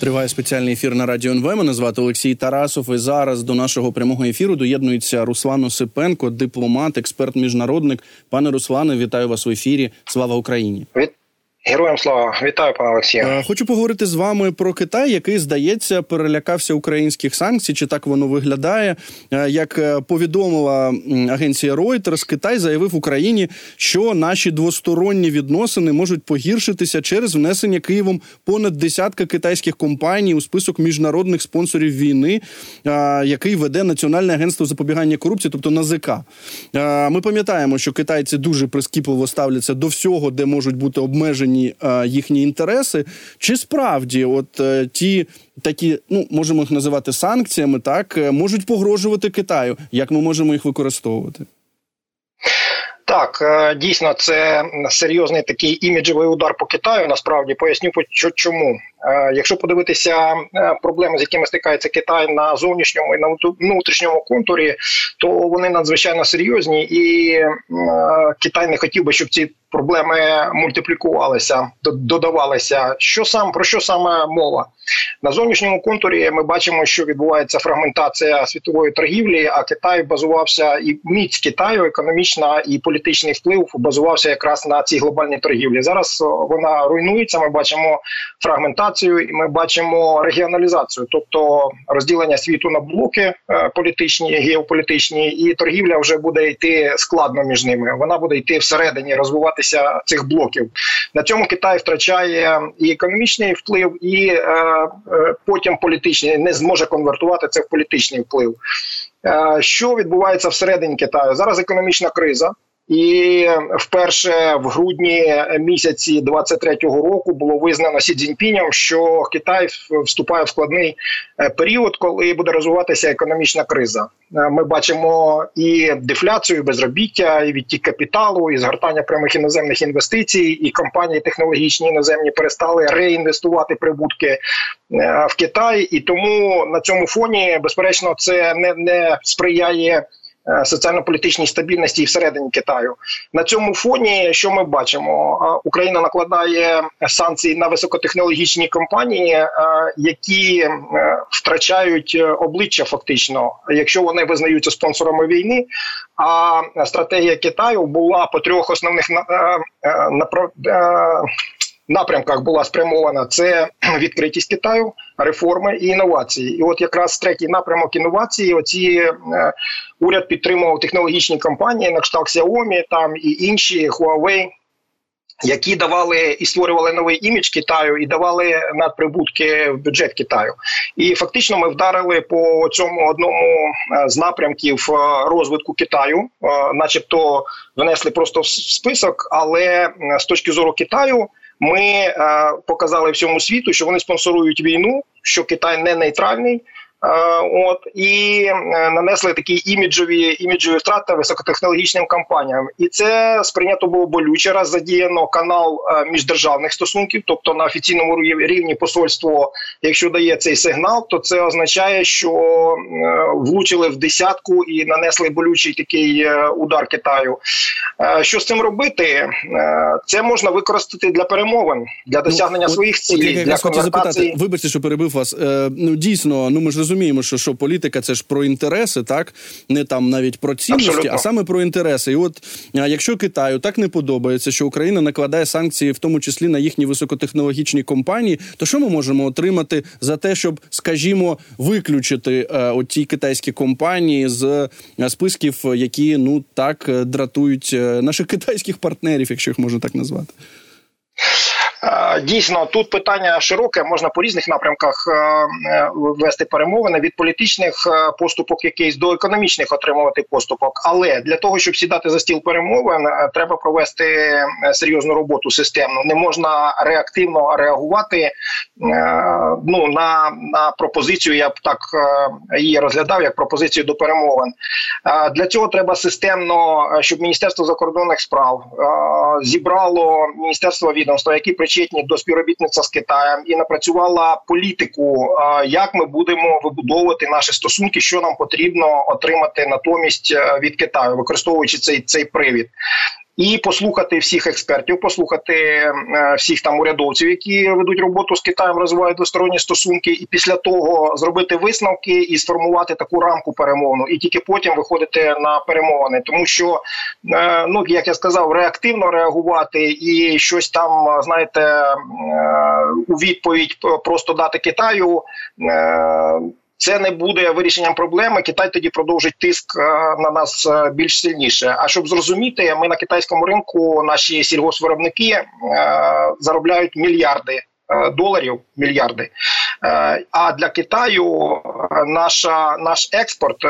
Триває спеціальний ефір на радіо НВ. Мене звати Олексій Тарасов. І зараз до нашого прямого ефіру доєднується Руслан Осипенко, дипломат, експерт, міжнародник. Пане Руслане, вітаю вас в ефірі. Слава Україні! Героям слава вітаю, пане Олексію. Е, хочу поговорити з вами про Китай, який здається перелякався українських санкцій. Чи так воно виглядає? Е, як е, повідомила агенція Reuters, Китай заявив Україні, що наші двосторонні відносини можуть погіршитися через внесення Києвом понад десятка китайських компаній у список міжнародних спонсорів війни, який веде Національне агентство запобігання корупції, тобто НАЗК. Ми пам'ятаємо, що китайці дуже прискіпливо ставляться до всього, де можуть бути обмежені захищені е, їхні інтереси, чи справді, от е, ті такі, ну можемо їх називати санкціями, так е, можуть погрожувати Китаю, як ми можемо їх використовувати? Так, дійсно, це серйозний такий іміджевий удар по Китаю. Насправді поясню чому. Якщо подивитися проблеми, з якими стикається Китай на зовнішньому і на внутрішньому контурі, то вони надзвичайно серйозні, і Китай не хотів би, щоб ці проблеми мультиплікувалися, додавалися. Що сам про що саме мова на зовнішньому контурі? Ми бачимо, що відбувається фрагментація світової торгівлі. А Китай базувався і міць Китаю, економічна і політичний вплив базувався якраз на цій глобальній торгівлі. Зараз вона руйнується. Ми бачимо фрагментацію, і ми бачимо регіоналізацію, тобто розділення світу на блоки е, політичні, геополітичні, і торгівля вже буде йти складно між ними. Вона буде йти всередині, розвивати торкатися цих блоків. На цьому Китай втрачає і економічний вплив, і е, е, потім політичний не зможе конвертувати це в політичний вплив. Е, що відбувається всередині Китаю? Зараз економічна криза. І вперше в грудні місяці 23-го року було визнано Сі Цзіньпінем, що Китай вступає в складний е, період, коли буде розвиватися економічна криза. Е, ми бачимо і дефляцію, і безробіття, і відтік капіталу, і згортання прямих іноземних інвестицій, і компанії технологічні іноземні перестали реінвестувати прибутки е, в Китай. І тому на цьому фоні, безперечно, це не, не сприяє. Е, соціально-політичній стабільності всередині Китаю на цьому фоні, що ми бачимо, е, Україна накладає санкції на високотехнологічні компанії, е, які втрачають обличчя, фактично, якщо вони визнаються спонсорами війни. А стратегія Китаю була по трьох основних напрямках була спрямована це відкритість Китаю, реформи і інновації. І от якраз третій напрямок інновації. Оці е, уряд підтримував технологічні компанії, на кшталт Xiaomi, там і інші Huawei, які давали і створювали новий імідж Китаю, і давали надприбутки в бюджет Китаю, і фактично ми вдарили по цьому одному е, з напрямків е, розвитку Китаю, е, начебто внесли просто в список, але з точки зору Китаю. Ми е, показали всьому світу, що вони спонсорують війну, що Китай не нейтральний. Е, от і е, нанесли такі іміджові іміджові втрати високотехнологічним компаніям, і це сприйнято було болюче раз задіяно канал е, міждержавних стосунків, тобто на офіційному рівні посольство, якщо дає цей сигнал, то це означає, що влучили в десятку і нанесли болючий такий удар Китаю. Що з цим робити? Це можна використати для перемовин для ну, досягнення ну, своїх цілей. Для конвертації. запитати, вибачте, що перебив вас. Ну дійсно, ну ми ж розуміємо, що що політика це ж про інтереси, так не там навіть про цінності, Абсолютно. а саме про інтереси. І от якщо Китаю так не подобається, що Україна накладає санкції, в тому числі на їхні високотехнологічні компанії, то що ми можемо отримати за те, щоб, скажімо, виключити е, оті китайські компанії з е, списків, які ну так е, дратують е, наших китайських партнерів, якщо їх можна так назвати. Е, дійсно, тут питання широке, можна по різних напрямках е, е, вести перемовини від політичних поступок, якийсь до економічних отримувати поступок. Але для того, щоб сідати за стіл перемовин, треба провести серйозну роботу системну. Не можна реактивно реагувати ну на на пропозицію. Я б так її розглядав як пропозицію до перемовин. Для цього треба системно, щоб міністерство закордонних справ зібрало міністерство відомства, які причетні до співробітництва з Китаєм і напрацювала політику, як ми будемо вибудовувати наші стосунки, що нам потрібно отримати натомість е, від Китаю, використовуючи цей цей привід. І послухати всіх експертів, послухати е, всіх там урядовців, які ведуть роботу з Китаєм, розвивають двосторонні стосунки, і після того зробити висновки і сформувати таку рамку перемовну, і тільки потім виходити на перемовини, тому що е, ну як я сказав, реактивно реагувати і щось там знаєте у відповідь просто дати Китаю. Це не буде вирішенням проблеми. Китай тоді продовжить тиск е, на нас е, більш сильніше. А щоб зрозуміти, ми на китайському ринку наші сільгоспвиробники е, заробляють мільярди доларів, мільярди. Е, а для Китаю е, наша наш експорт е,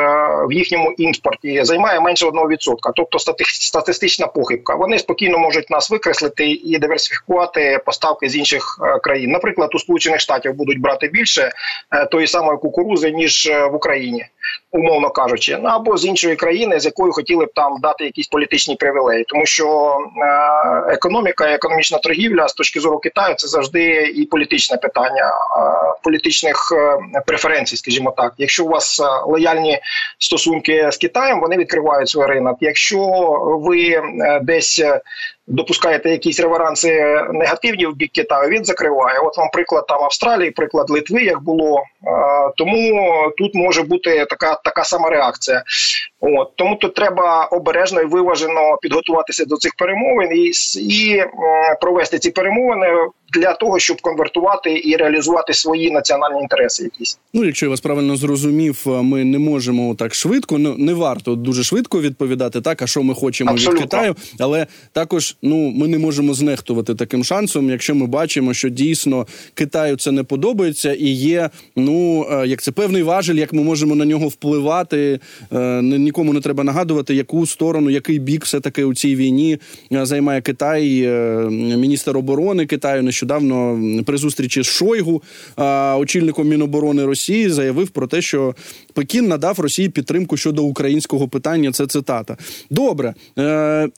в їхньому імпорті займає менше 1%. тобто статистична похибка. Вони спокійно можуть нас викреслити і диверсифікувати поставки з інших країн. Наприклад, у Сполучених Штатів будуть брати більше тої самої кукурузи ніж в Україні, умовно кажучи, ну, або з іншої країни, з якою хотіли б там дати якісь політичні привілеї, тому що економіка, економічна торгівля з точки зору Китаю це завжди і політичне питання політичних е, преференцій, скажімо так. Якщо у вас е, лояльні стосунки з Китаєм, вони відкривають свій ринок. Якщо ви е, десь допускаєте якісь реверанси негативні в бік Китаю, він закриває. От вам приклад там Австралії, приклад Литви, як було. Тому тут може бути така така сама реакція. От тому тут треба обережно і виважено підготуватися до цих перемовин і і провести ці перемовини для того, щоб конвертувати і реалізувати свої національні інтереси. Якісь ну, якщо я вас правильно зрозумів, ми не можемо так швидко. Ну не варто дуже швидко відповідати так, а що ми хочемо Абсолютно. від Китаю, але також ну ми не можемо знехтувати таким шансом, якщо ми бачимо, що дійсно Китаю це не подобається, і є ну е, як це певний важель, як ми можемо на нього впливати. Е, нікому не треба нагадувати, яку сторону, який бік все таки у цій війні е, займає Китай. Міністр оборони Китаю нещодавно при зустрічі з Шойгу, очільником Міноборони Росії, заявив про те, що Пекін надав Росії підтримку щодо українського питання. Це цитата. Добре,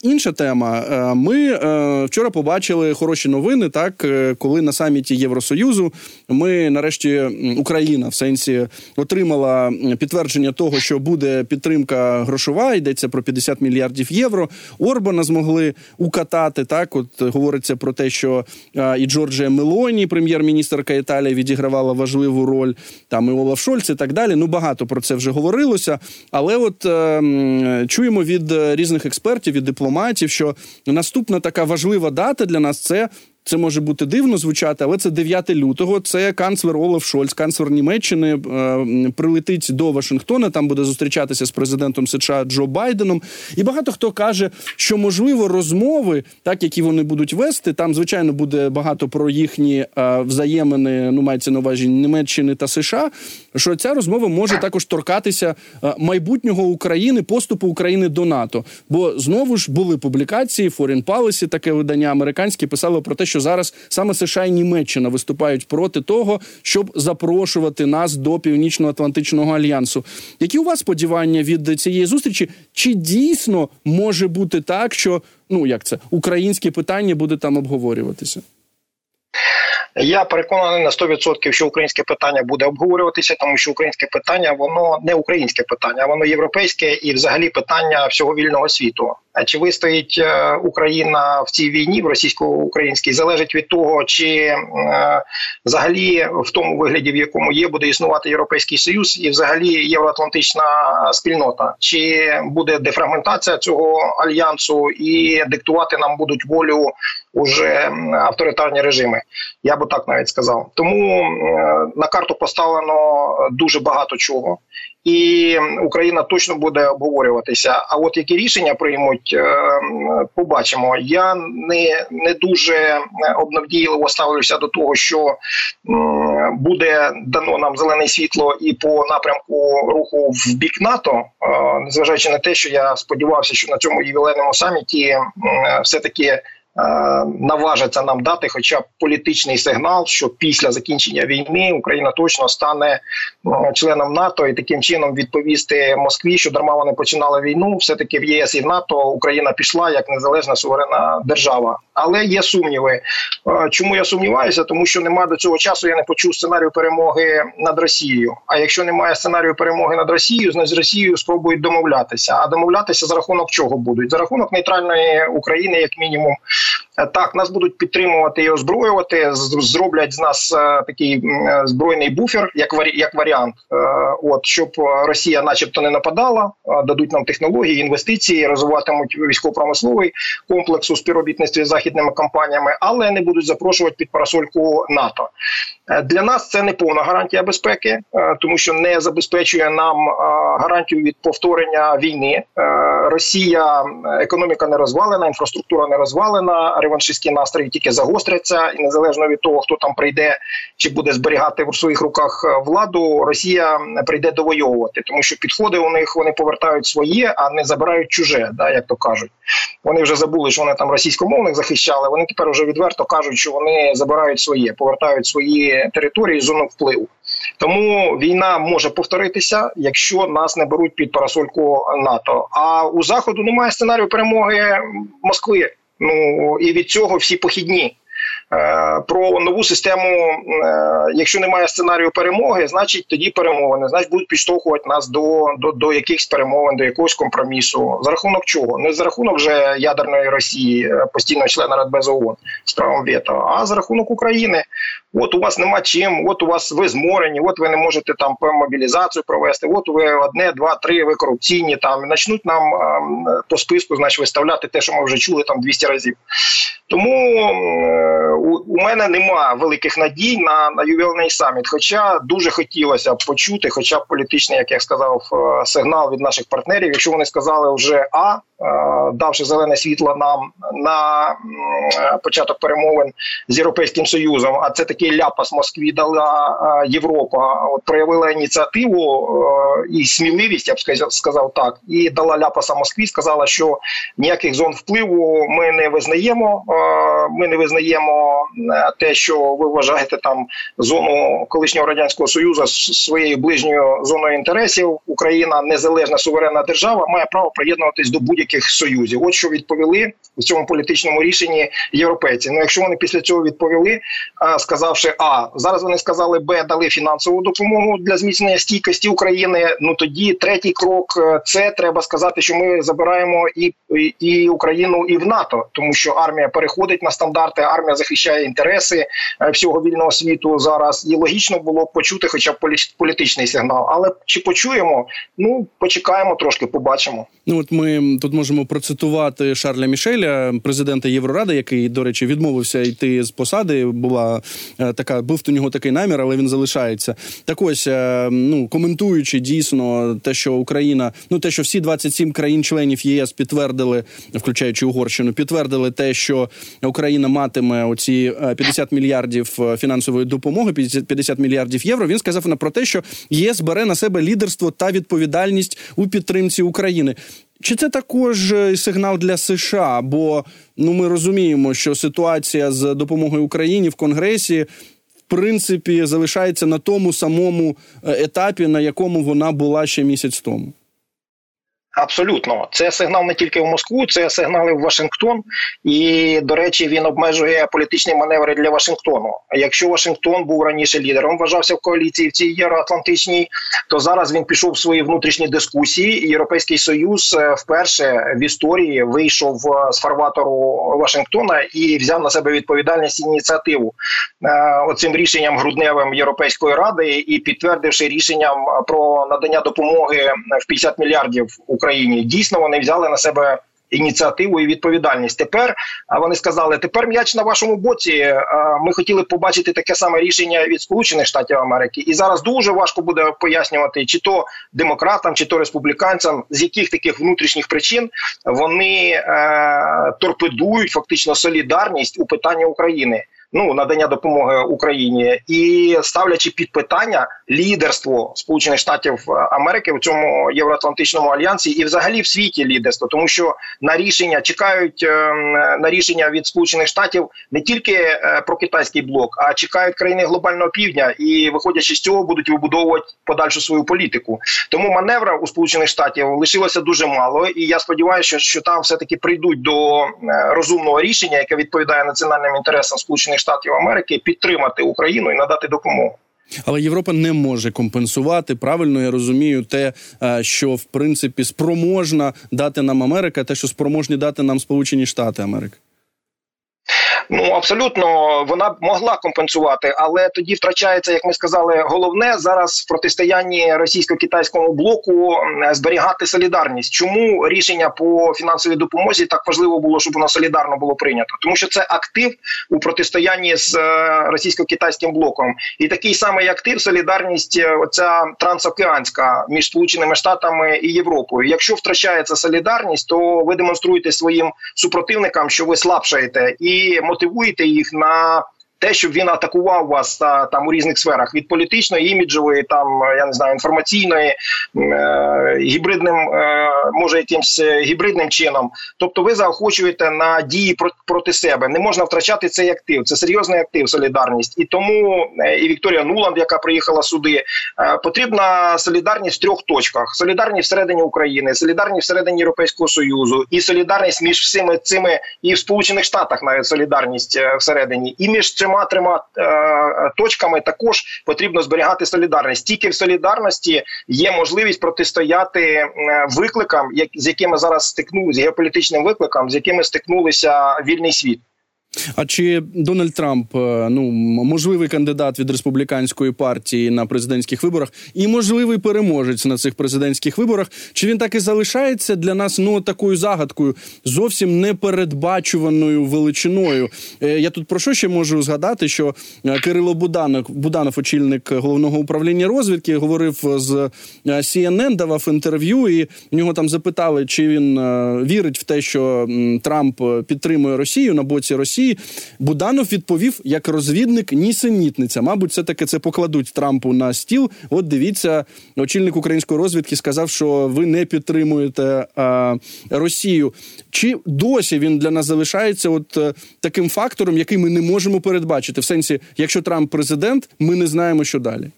інша тема. Ми е, вчора побачили хороші новини, так е, коли на саміті Євросоюзу ми нарешті Україна в сенсі отримала підтвердження того, що буде підтримка грошова. Йдеться про 50 мільярдів євро. Орбана змогли укатати. Так, от говориться про те, що е, і Джорджія Мелоні, прем'єр-міністрка Італії, відігравала важливу роль. Там і Олаф Шольц і так далі. Ну багато про це вже говорилося. Але от е, чуємо від різних експертів від дипломатів, що наступна така важлива дата для нас це це може бути дивно звучати, але це 9 лютого. Це канцлер Олаф Шольц, канцлер Німеччини, е, прилетить до Вашингтона. Там буде зустрічатися з президентом США Джо Байденом. І багато хто каже, що можливо розмови, так які вони будуть вести, там звичайно буде багато про їхні е, взаємини. Ну мається на увазі Німеччини та США. Що ця розмова може також торкатися е, майбутнього України, поступу України до НАТО. Бо знову ж були публікації Foreign Policy, таке видання американське писало про те, що зараз саме США і Німеччина виступають проти того, щоб запрошувати нас до північно-атлантичного альянсу. Які у вас сподівання від цієї зустрічі? Чи дійсно може бути так, що ну як це українське питання буде там обговорюватися? Я переконаний на 100%, що українське питання буде обговорюватися, тому що українське питання воно не українське питання, воно європейське і, взагалі, питання всього вільного світу. А чи вистоїть е, Україна в цій війні в російсько-українській залежить від того, чи е, взагалі в тому вигляді, в якому є, буде існувати європейський союз, і взагалі євроатлантична спільнота, чи буде дефрагментація цього альянсу і диктувати нам будуть волю уже авторитарні режими? Я би так навіть сказав. Тому е, на карту поставлено дуже багато чого і Україна точно буде обговорюватися. А от які рішення приймуть, е, побачимо. Я не не дуже обнадійливо ставлюся до того, що буде дано нам зелене світло і по напрямку руху в бік НАТО, е, незважаючи на те, що я сподівався, що на цьому ювілейному саміті все таки наважиться нам дати, хоча б політичний сигнал, що після закінчення війни Україна точно стане членом НАТО і таким чином відповісти Москві, що дарма вони починали війну. Все таки в ЄС і в НАТО Україна пішла як незалежна суверенна держава. Але є сумніви. Чому я сумніваюся? Тому що немає до цього часу. Я не почув сценарію перемоги над Росією. А якщо немає сценарію перемоги над Росією, значить з Росією спробують домовлятися. А домовлятися за рахунок чого будуть за рахунок нейтральної України, як мінімум. Е, так, нас будуть підтримувати і озброювати. зроблять з нас е, такий е, збройний буфер, як як варіант. От щоб Росія, начебто, не нападала, дадуть нам технології, інвестиції, розвиватимуть військово-промисловий комплекс у співробітництві з західними компаніями, але не будуть запрошувати під парасольку НАТО. Для нас це не повна гарантія безпеки, тому що не забезпечує нам гарантію від повторення війни. Росія економіка не розвалена, інфраструктура не розвалена реваншистські настрої тільки загостряться, і незалежно від того, хто там прийде чи буде зберігати в своїх руках е, владу, Росія прийде довойовувати, тому що підходи у них вони повертають своє, а не забирають чуже, да, як то кажуть. Вони вже забули, що вони там російськомовних захищали. Вони тепер вже відверто кажуть, що вони забирають своє, повертають свої території зону впливу. Тому війна може повторитися, якщо нас не беруть під парасольку НАТО. А у заходу немає сценарію перемоги Москви. Ну і від цього всі похідні. Е, про нову систему, е, якщо немає сценарію перемоги, значить тоді перемовини, значить будуть підштовхувати нас до до, до якихось перемовин, до якогось компромісу. За рахунок чого? Не за рахунок вже ядерної Росії, е, постійного члена Радбезу ООН з правом вето, а за рахунок України. От у вас нема чим, от у вас ви зморені, от ви не можете там мобілізацію провести. От ви одне, два, три, ви корупційні там почнуть нам по списку, значить виставляти те, що ми вже чули там 200 разів. Тому у, у мене нема великих надій на на ювілейний саміт. Хоча дуже хотілося б почути, хоча б політичний, як я сказав, е, сигнал від наших партнерів. Якщо вони сказали вже а Е, давши зелене світло нам на початок перемовин з європейським союзом. А це такий ляпас Москві дала е, Європа. От проявила ініціативу е, і сміливість, я б сказав так, і дала ляпаса Москві. Сказала, що ніяких зон впливу ми не визнаємо. Ми не визнаємо те, що ви вважаєте там зону колишнього радянського союзу своєю ближньою зоною інтересів. Україна незалежна суверенна держава, має право приєднуватись до будь-яких будь-яких союзів. От що відповіли в цьому політичному рішенні європейці. Ну, якщо вони після цього відповіли, сказавши а зараз вони сказали Б, дали фінансову допомогу для зміцнення стійкості України. Ну тоді третій крок е, це треба сказати, що ми забираємо і, і, і Україну і в НАТО, тому що армія переходить на стандарти, армія захищає інтереси е, всього вільного світу зараз. І логічно було б почути, хоча б політичний сигнал. Але чи почуємо? Ну почекаємо трошки, побачимо. Ну от ми тут можемо процитувати Шарля Мішеля, президента Євроради, який, до речі, відмовився йти з посади. Була е, така, був у нього такий намір, але він залишається. Так ось е, ну коментуючи дійсно те, що Україна, ну те, що всі 27 країн-членів ЄС підтвердили, включаючи Угорщину, підтвердили те, що Україна матиме оці 50 е, мільярдів фінансової допомоги, 50 мільярдів євро. Він сказав на про те, що ЄС бере на себе лідерство та відповідальність у підтримці України. Чи це також е, сигнал для США? Бо ну ми розуміємо, що ситуація з допомогою Україні в Конгресі в принципі залишається на тому самому е, етапі, на якому вона була ще місяць тому. Абсолютно, це сигнал не тільки в Москву, це сигнали в Вашингтон, і до речі, він обмежує політичні маневри для Вашингтону. Якщо Вашингтон був раніше лідером, вважався в коаліції в цій євроатлантичній, то зараз він пішов в свої внутрішні дискусії. Європейський союз е, вперше в історії вийшов е, з фарватору Вашингтона і взяв на себе відповідальність і ініціативу е, оцим рішенням грудневим Європейської ради і підтвердивши рішенням про надання допомоги в 50 мільярдів Україні. Дійсно, вони взяли на себе. Ініціативу і відповідальність тепер вони сказали: тепер м'яч на вашому боці. Ми хотіли побачити таке саме рішення від Сполучених Штатів Америки, і зараз дуже важко буде пояснювати, чи то демократам, чи то республіканцям, з яких таких внутрішніх причин вони е, торпедують фактично солідарність у питанні України. Ну надання допомоги Україні. І ставлячи під питання лідерство Сполучених Штатів Америки в цьому євроатлантичному альянсі і, взагалі, в світі лідерство, тому що на рішення чекають ем, на рішення від Сполучених Штатів не тільки е, про китайський блок, а чекають країни глобального півдня і, виходячи з цього, будуть вибудовувати подальшу свою політику. Тому маневра у Сполучених Штатів лишилося дуже мало, і я сподіваюся, що, там все таки прийдуть до е, розумного рішення, яке відповідає національним інтересам Сполучених Штатів Америки, підтримати Україну і надати допомогу. Але Європа не може компенсувати правильно. Я розумію, те, е, що в принципі спроможна дати нам Америка, те, що спроможні дати нам Сполучені Штати Америки. Ну абсолютно вона б могла компенсувати, але тоді втрачається, як ми сказали, головне зараз в протистоянні російсько-китайському блоку зберігати солідарність. Чому рішення по фінансовій допомозі так важливо було, щоб воно солідарно було прийнято? Тому що це актив у протистоянні з е, російсько-китайським блоком, і такий самий актив солідарність, е, оця трансокеанська між сполученими штатами і Європою. Якщо втрачається солідарність, то ви демонструєте своїм супротивникам, що ви слабшаєте і мотивуєте їх на те, щоб він атакував вас та там у різних сферах від політичної, іміджової, там я не знаю, інформаційної е, гібридним, е, може якимсь гібридним чином. Тобто, ви заохочуєте на дії проти себе. Не можна втрачати цей актив. Це серйозний актив, солідарність. І тому е, і Вікторія Нуланд, яка приїхала сюди, е, потрібна солідарність в трьох точках: солідарність всередині України, солідарність всередині Європейського союзу, і солідарність між всіми цими і в Сполучених Штатах навіть солідарність е, всередині, і між цим трьома трьома е, точками також потрібно зберігати солідарність. Тільки в солідарності є можливість протистояти е, викликам, як з якими зараз стикнулися геополітичним викликам, з якими стикнулися вільний світ. А чи Дональд Трамп е, ну можливий кандидат від республіканської партії на президентських виборах і можливий переможець на цих президентських виборах? Чи він так і залишається для нас ну такою загадкою, зовсім непередбачуваною величиною? Е, я тут про що ще можу згадати? Що е, Кирило Буданов, Буданов, очільник головного управління розвідки, говорив з CNN, давав інтерв'ю, і в нього там запитали, чи він вірить в те, що Трамп підтримує Росію на боці Росії. Росії. Буданов відповів як розвідник нісенітниця. Мабуть, все таки це покладуть Трампу на стіл. От дивіться, очільник української розвідки сказав, що ви не підтримуєте а, Росію. Чи досі він для нас залишається от е, таким фактором, який ми не можемо передбачити? В сенсі, якщо Трамп президент, ми не знаємо, що далі.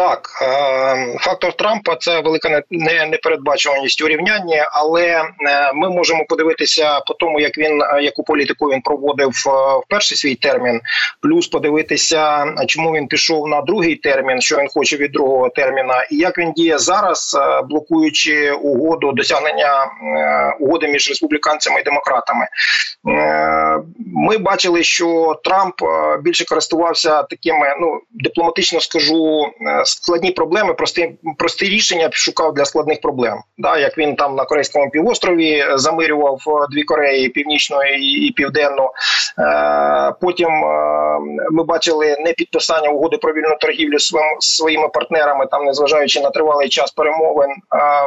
Так, е, фактор Трампа це велика непередбачуваність у але е, ми можемо подивитися по тому, як він е, яку політику він проводив в перший свій термін, плюс подивитися, чому він пішов на другий термін, що він хоче від другого терміна, і як він діє зараз, блокуючи угоду досягнення угоди між республіканцями і демократами. Ми бачили, що Трамп більше користувався такими, ну дипломатично скажу складні проблеми, прості прості рішення шукав для складних проблем. Да, Як він там на Корейському півострові замирював е, дві Кореї, північну і південну. Е, потім е, ми бачили не підписання угоди про вільну торгівлю своїми партнерами, там незважаючи на тривалий час перемовин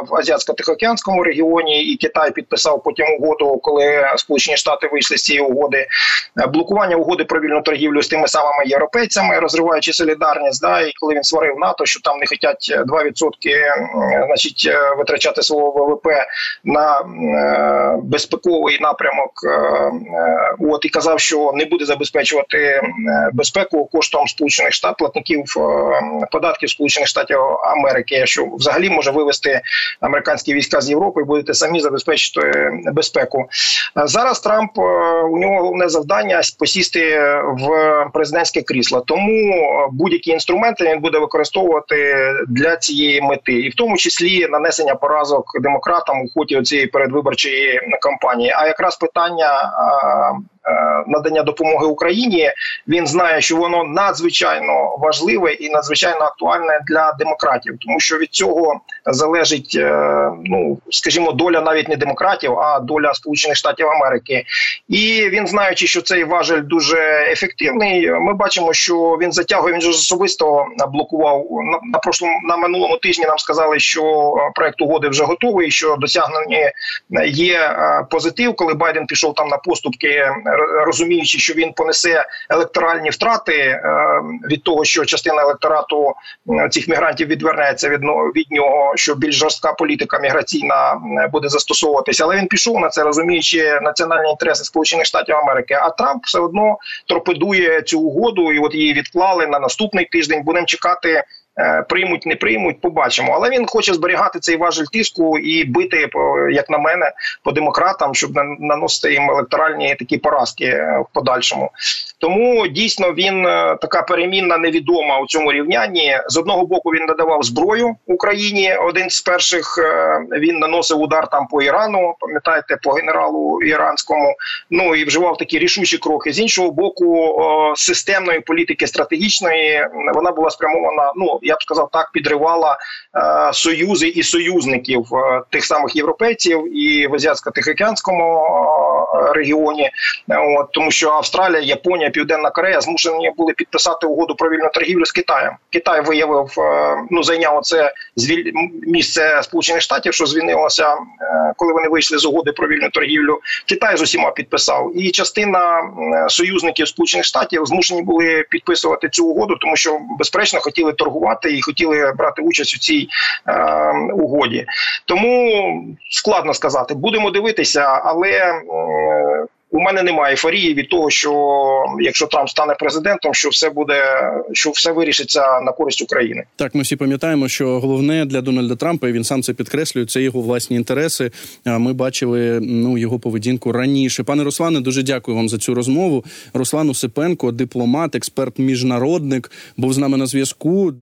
в Азіатсько-Тихоокеанському регіоні, і Китай підписав потім угоду, коли Сполучені Штати вийшли з цієї угоди. Блокування угоди про вільну торгівлю з тими самими європейцями, розриваючи солідарність, да, і коли він створив НАТО, що там не хочуть 2% значить, е, витрачати свого ВВП на е, безпековий напрямок. Е, от і казав, що не буде забезпечувати безпеку коштом сполучених штатів платників податків Сполучених Штатів Америки, що взагалі може вивести американські війська з Європи і будете самі забезпечити безпеку. Зараз Трамп у нього головне завдання посісти в президентське крісло, тому будь-які інструменти він буде використовувати використовувати для цієї мети, і в тому числі нанесення поразок демократам у ході цієї передвиборчої кампанії. А якраз питання надання допомоги Україні, він знає, що воно надзвичайно важливе і надзвичайно актуальне для демократів, тому що від цього залежить е, ну скажімо, доля навіть не демократів, а доля Сполучених Штатів Америки. І він знаючи, що цей важель дуже ефективний. Ми бачимо, що він затягує. Він же особисто блокував на на прошлому на минулому тижні. Нам сказали, що проект угоди вже готовий. Що досягнені є е, позитив, коли Байден пішов там на поступки розуміючи, що він понесе електоральні втрати від того, що частина електорату цих мігрантів відвернеться від від нього, що більш жорстка політика міграційна буде застосовуватися. Але він пішов на це, розуміючи національні інтереси Сполучених Штатів Америки. А Трамп все одно торпедує цю угоду, і от її відклали на наступний тиждень. Будемо чекати. Е, приймуть, не приймуть, побачимо. Але він хоче зберігати цей важель тиску і бити, як на мене, по демократам, щоб наносити їм електоральні такі поразки е, в подальшому. Тому дійсно він е, така перемінна невідома у цьому рівнянні. З одного боку він надавав зброю Україні. Один з перших він наносив удар там по Ірану. Пам'ятаєте, по генералу іранському. Ну і вживав такі рішучі кроки. З іншого боку, системної політики стратегічної вона була спрямована. Ну я б сказав так, підривала е, союзи і союзників е, тих самих європейців і в азіатсько-тихоокеанському е, регіоні. От тому, що Австралія, Японія, Південна Корея змушені були підписати угоду про вільну торгівлю з Китаєм. Китай виявив, е, ну зайняв це звіль... місце Сполучених Штатів, що звільнилося, е, коли вони вийшли з угоди про вільну торгівлю. Китай з усіма підписав, і частина союзників Сполучених Штатів змушені були підписувати цю угоду, тому що безперечно хотіли торгувати працювати і хотіли брати участь у цій е, угоді. Тому складно сказати, будемо дивитися, але. Е, у мене немає ейфорії від того, що якщо Трамп стане президентом, що все буде, що все вирішиться на користь України. Так, ми всі пам'ятаємо, що головне для Дональда Трампа і він сам це підкреслює. Це його власні інтереси. Ми бачили ну його поведінку раніше. Пане Руслане, дуже дякую вам за цю розмову. Руслан Усипенко, дипломат, експерт, міжнародник, був з нами на зв'язку.